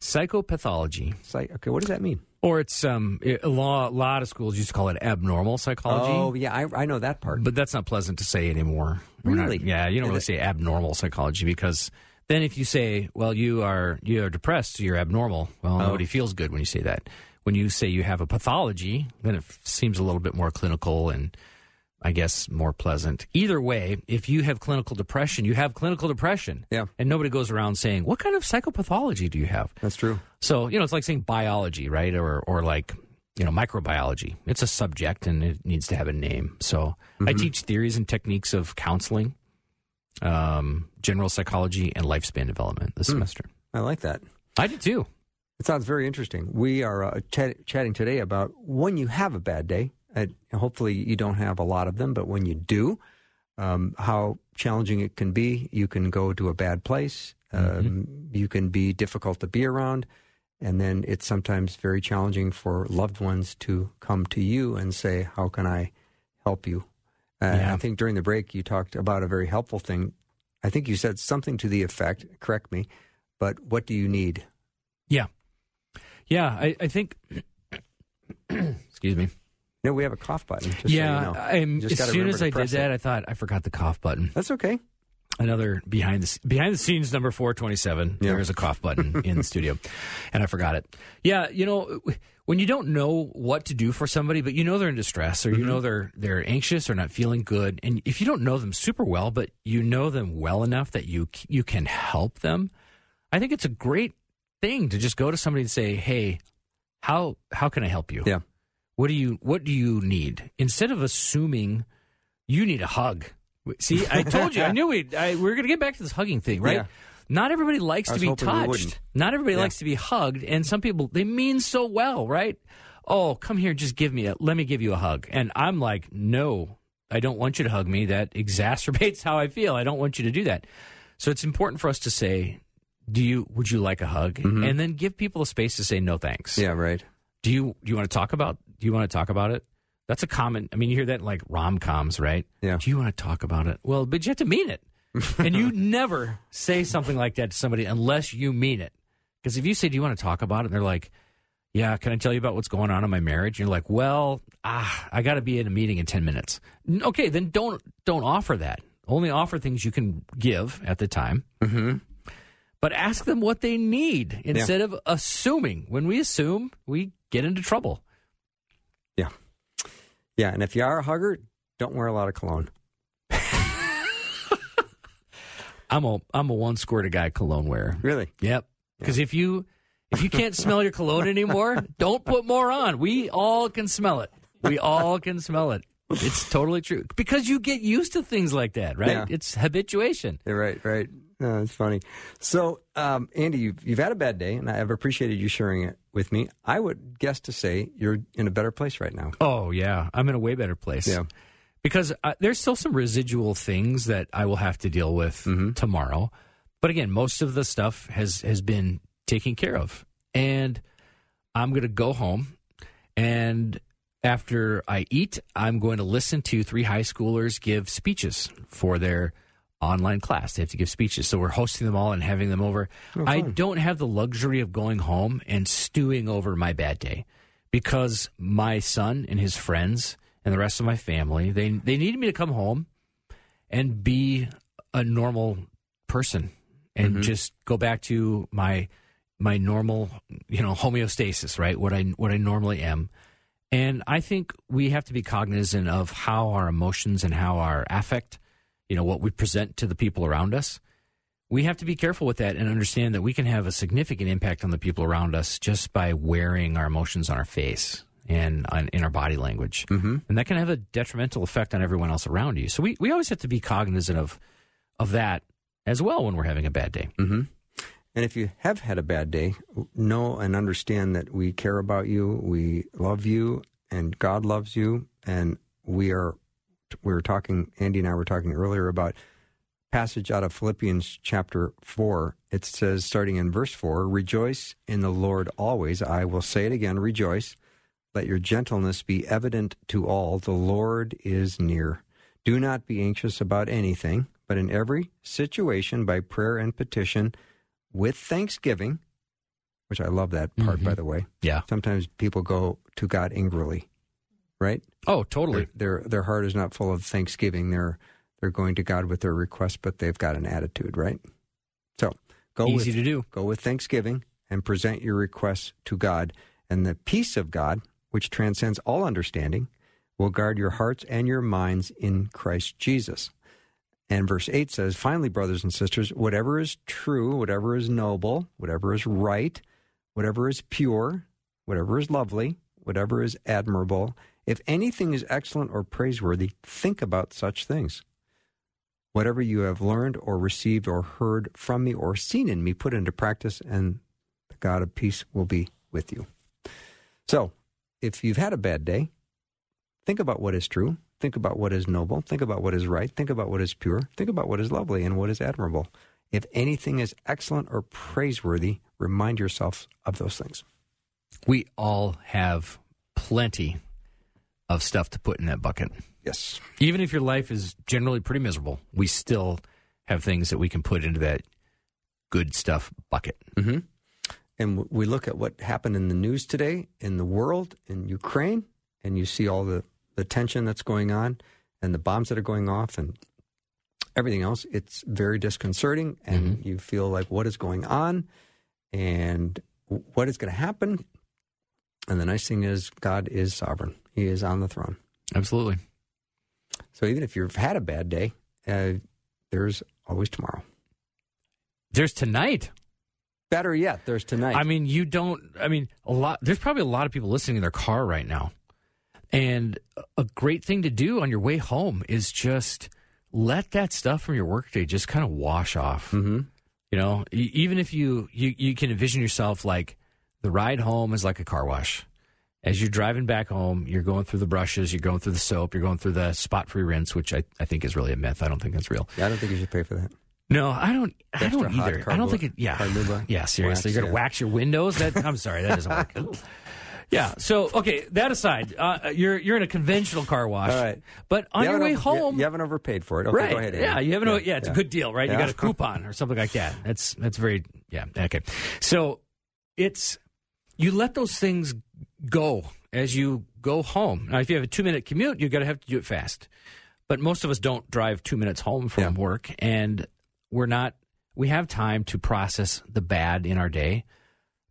C: psychopathology,
B: Psych- okay, what does that mean?
C: or it's um a lot, a lot of schools used to call it abnormal psychology.
B: Oh, yeah, I, I know that part.
C: But that's not pleasant to say anymore. We're not-
B: Really?
C: yeah, you don't really
B: it-
C: say abnormal psychology because then if you say, well, you are you are depressed, you're abnormal. Well,
B: Oh.
C: nobody feels good when you say that. When you say you have a pathology, then it seems a little bit more clinical and I guess more pleasant. Either way, if you have clinical depression, you have clinical depression.
B: Yeah.
C: And nobody goes around saying, "What kind of psychopathology do you have?"
B: That's true.
C: So, you know, it's like saying biology, right? Or or like, you know, microbiology. It's a subject and it needs to have a name. So I teach theories and techniques of counseling, um, general psychology, and lifespan development this semester.
B: I like that.
C: I do too.
B: It sounds very interesting. We are uh, chat- chatting today about when you have a bad day. Uh, hopefully, you don't have a lot of them, but when you do, um, how challenging it can be. You can go to a bad place. Um, You can be difficult to be around. And then it's sometimes very challenging for loved ones to come to you and say, How can I help you? Uh,
C: Yeah.
B: I think during the break, you talked about a very helpful thing. I think you said something to the effect, correct me, but what do you need?
C: Yeah. Yeah. I, I think, [clears throat] excuse me.
B: No, we have a cough button. Just
C: yeah.
B: so you know.
C: As soon as I did that,
B: it.
C: I thought I forgot the cough button.
B: That's okay.
C: another behind the behind the scenes number 427
B: Yeah.
C: there is a cough button [laughs] in the studio and i forgot it yeah you know when you don't know what to do for somebody but you know they're in distress or you mm-hmm. know they're they're anxious or not feeling good and if you don't know them super well but you know them well enough that you you can help them i think it's a great thing to just go to somebody and say hey how how can i help you?
B: Yeah.
C: what do you what do you need? Instead of assuming you need a hug. See i told you i knew we I, we were going to get back to this hugging thing right?
B: Yeah.
C: not everybody likes to be touched. not everybody
B: Yeah.
C: likes to be hugged and some people they mean so well right? Oh come here just give me a let me give you a hug. And i'm like no i don't want you to hug me. That exacerbates [laughs] how i feel. I don't want you to do that. So it's important for us to say do you would you like a hug? And then give people a space to say no thanks.
B: Mm-hmm. Yeah, right.
C: do you do you want to talk about do you want to talk about it? That's a common i mean you hear that in like rom-coms right?
B: Yeah.
C: do you want to talk about it? Well but you have to mean it. [laughs] And you never say something like that to somebody unless you mean it. Because if you say do you want to talk about it? and they're like yeah can i tell you about what's going on in my marriage? And you're like well ah i got to be in a meeting in 10 minutes. Okay then don't don't offer that. Only offer things you can give at the time.
B: Mm-hmm.
C: But ask them what they need instead of assuming when we assume we get into trouble
B: Yeah. Yeah, and if you are a hugger, don't wear a lot of cologne. [laughs]
C: I'm a I'm a one squirt a guy cologne wearer.
B: Really?
C: Yep. Because if you if you can't smell your cologne anymore, [laughs] don't put more on. We all can smell it. We all can smell it. It's totally true. Because you get used to things like that, right?
B: Yeah.
C: It's habituation.
B: Yeah, right, right. No, it's funny. So, um, Andy, you've, you've had a bad day, and I've appreciated you sharing it with me. I would guess to say you're in a better place right now.
C: Oh yeah, I'm in a way better place.
B: Yeah.
C: because uh, there's still some residual things that I will have to deal with tomorrow. But again, most of the stuff has has been taken care of, and I'm going to go home, and after I eat, I'm going to listen to three high schoolers give speeches for their online class. They have to give speeches, so we're hosting them all and having them over. Oh, I don't have the luxury of going home and stewing over my bad day because my son and his friends and the rest of my family they they needed me to come home and be a normal person and mm-hmm. just go back to my my normal you know homeostasis right? What i what i normally am. And i think we have to be cognizant of how our emotions and how our affect you know what we present to the people around us we have to be careful with that and understand that we can have a significant impact on the people around us just by wearing our emotions on our face and on, in our body language, mm-hmm. and that can have a detrimental effect on everyone else around you. So we, we always have to be cognizant of of that as well when we're having a bad day.
B: Mm-hmm. And if you have had a bad day, know and understand that we care about you, we love you, and God loves you, and we are. We were talking. Andy and I were talking earlier about passage out of Philippians chapter 4. It says, starting in verse 4, Rejoice in the Lord always. I will say it again, rejoice. Let your gentleness be evident to all. The Lord is near. Do not be anxious about anything, but in every situation, by prayer and petition, with thanksgiving, which I love that part, by mm-hmm. the way.
C: Yeah.
B: Sometimes people go to God angrily, right?
C: Oh, totally.
B: Their, their, their heart is not full of thanksgiving. They're they're going to God with their request, but they've got an attitude, right? So go
C: Easy
B: with,
C: to do.
B: Go with thanksgiving and present your requests to God, and the peace of God, which transcends all understanding, will guard your hearts and your minds in Christ Jesus. And verse 8 says, Finally, brothers and sisters, whatever is true, whatever is noble, whatever is right, whatever is pure, whatever is lovely, whatever is admirable, if anything is excellent or praiseworthy, think about such things. Whatever you have learned or received or heard from me or seen in me, put into practice, and the God of peace will be with you. So, if you've had a bad day, think about what is true, think about what is noble, think about what is right, think about what is pure, think about what is lovely and what is admirable. If anything is excellent or praiseworthy, remind yourself of those things.
C: We all have plenty of stuff to put in that bucket.
B: Yes.
C: Even if your life is generally pretty miserable, we still have things that we can put into that good stuff bucket.
B: Mm-hmm. And w- we look at what happened in the news today in the world, in Ukraine, and you see all the, the tension that's going on and the bombs that are going off and everything else. It's very disconcerting, and you feel like, what is going on and w- what is going to happen? And the nice thing is, God is sovereign, He is on the throne.
C: Absolutely.
B: So even if you've had a bad day, uh, there's always tomorrow.
C: There's tonight.
B: Better yet, there's tonight.
C: I mean, you don't. I mean, a lot. There's probably a lot of people listening in their car right now, and a great thing to do on your way home is just let that stuff from your workday just kind of wash off.
B: mm-hmm.
C: You know, even if you you you can envision yourself like the ride home is like a car wash. As you're driving back home, you're going through the brushes, you're going through the soap, you're going through the spot free rinse, which I, I think is really a myth. I don't think that's real.
B: Yeah, I don't think you should pay for that.
C: No, I don't. I don't either. I don't think it. Yeah, yeah. Seriously,
B: wax,
C: you're gonna
B: yeah.
C: wax your windows. That I'm sorry, that doesn't work. [laughs] yeah. So okay, that aside, uh, you're you're in a conventional car wash.
B: All right.
C: But on
B: You
C: your way
B: over- you-
C: home,
B: You, haven't overpaid for it. Okay,
C: right?
B: go ahead.
C: yeah, you have no. Yeah, it's a good deal, right? You got a coupon or something like that. That's that's very yeah. Okay. So it's you let those things go as you go home. Now, if you have a two minute commute, you're going to have to do it fast. But most of us don't drive two minutes home from
B: Yeah.
C: work, and we're not. We have time to process the bad in our day,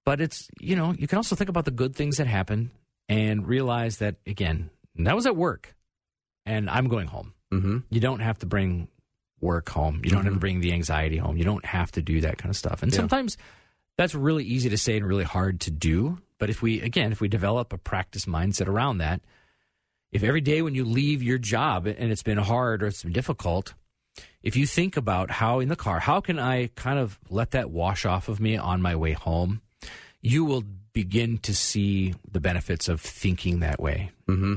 C: but it's you know you can also think about the good things that happen and realize that again that was at work, and I'm going home.
B: Mm-hmm.
C: You don't have to bring work home. You don't have to bring the anxiety home. You don't have to do that kind of stuff. And
B: Yeah.
C: sometimes that's really easy to say and really hard to do. But if we, again, if we develop a practice mindset around that, if every day when you leave your job and it's been hard or it's been difficult, if you think about how in the car, how can I kind of let that wash off of me on my way home, you will begin to see the benefits of thinking that way.
B: Mm-hmm.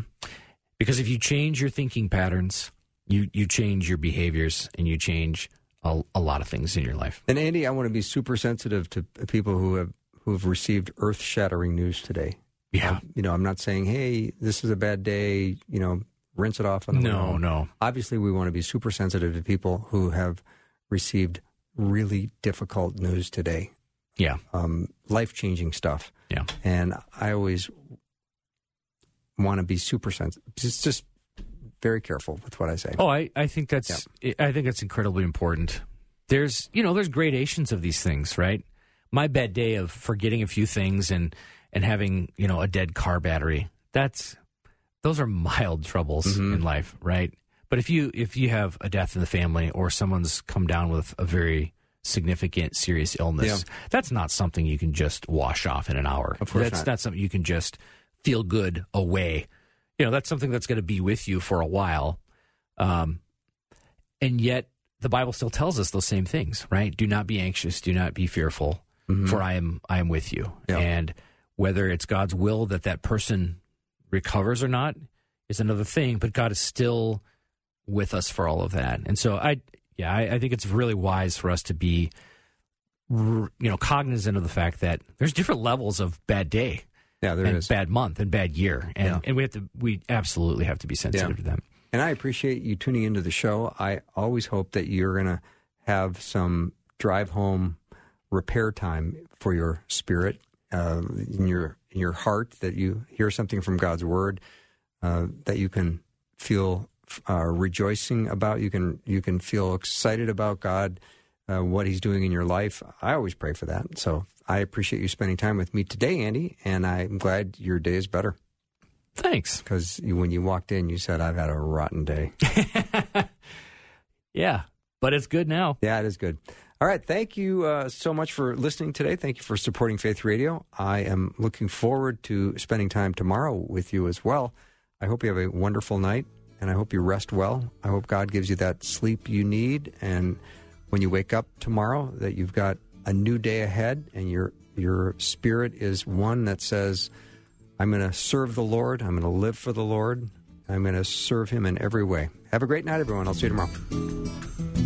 C: Because if you change your thinking patterns, you you change your behaviors and you change a, a lot of things in your life.
B: And Andy, I want to be super sensitive to people who have who have received earth shattering news today.
C: Yeah.
B: Um, you know, I'm not saying, hey, this is a bad day. You know, rinse it off on the
C: No, no.
B: Obviously, we want to be super sensitive to people who have received really difficult news today,
C: Yeah.
B: um, life changing stuff.
C: Yeah.
B: And I always want to be super sensitive. Just, just very careful with what I say.
C: Oh, I, I think that's I think that's incredibly important. There's you know there's gradations of these things, right? My bad day of forgetting a few things and and having you know a dead car battery. That's those are mild troubles in life, right? But if you if you have a death in the family or someone's come down with a very significant serious illness, that's not something you can just wash off in an hour.
B: Of course
C: that's
B: not.
C: not something you can just feel good away. You know, that's something that's going to be with you for a while. Um, and yet the Bible still tells us those same things, right? Do not be anxious, do not be fearful, Mm-hmm. for I am I am with you.
B: Yeah.
C: And whether it's God's will that that person recovers or not is another thing, but God is still with us for all of that. And so I yeah, I, I think it's really wise for us to be you know cognizant of the fact that there's different levels of bad day
B: Yeah, there
C: and
B: is.
C: bad month and bad year, and
B: Yeah.
C: and we have to we absolutely have to be sensitive
B: Yeah.
C: to them.
B: And I appreciate you tuning into the show. I always hope that you're going to have some drive home repair time for your spirit, uh, in your in your heart. That you hear something from God's word uh, that you can feel uh, rejoicing about. You can you can feel excited about God, uh, what He's doing in your life. I always pray for that. So I appreciate you spending time with me today, Andy, and I'm glad your day is better
C: Thanks.
B: because when you walked in, you said, "I've had a rotten day." [laughs]
C: Yeah, but it's good now.
B: Yeah, it is good. All right. Thank you uh, so much for listening today. Thank you for supporting Faith Radio. I am looking forward to spending time tomorrow with you as well. I hope you have a wonderful night and I hope you rest well. I hope God gives you that sleep you need. And when you wake up tomorrow, that you've got a new day ahead and your, your spirit is one that says, I'm going to serve the Lord. I'm going to live for the Lord. I'm going to serve Him in every way. Have a great night, everyone. I'll see you tomorrow.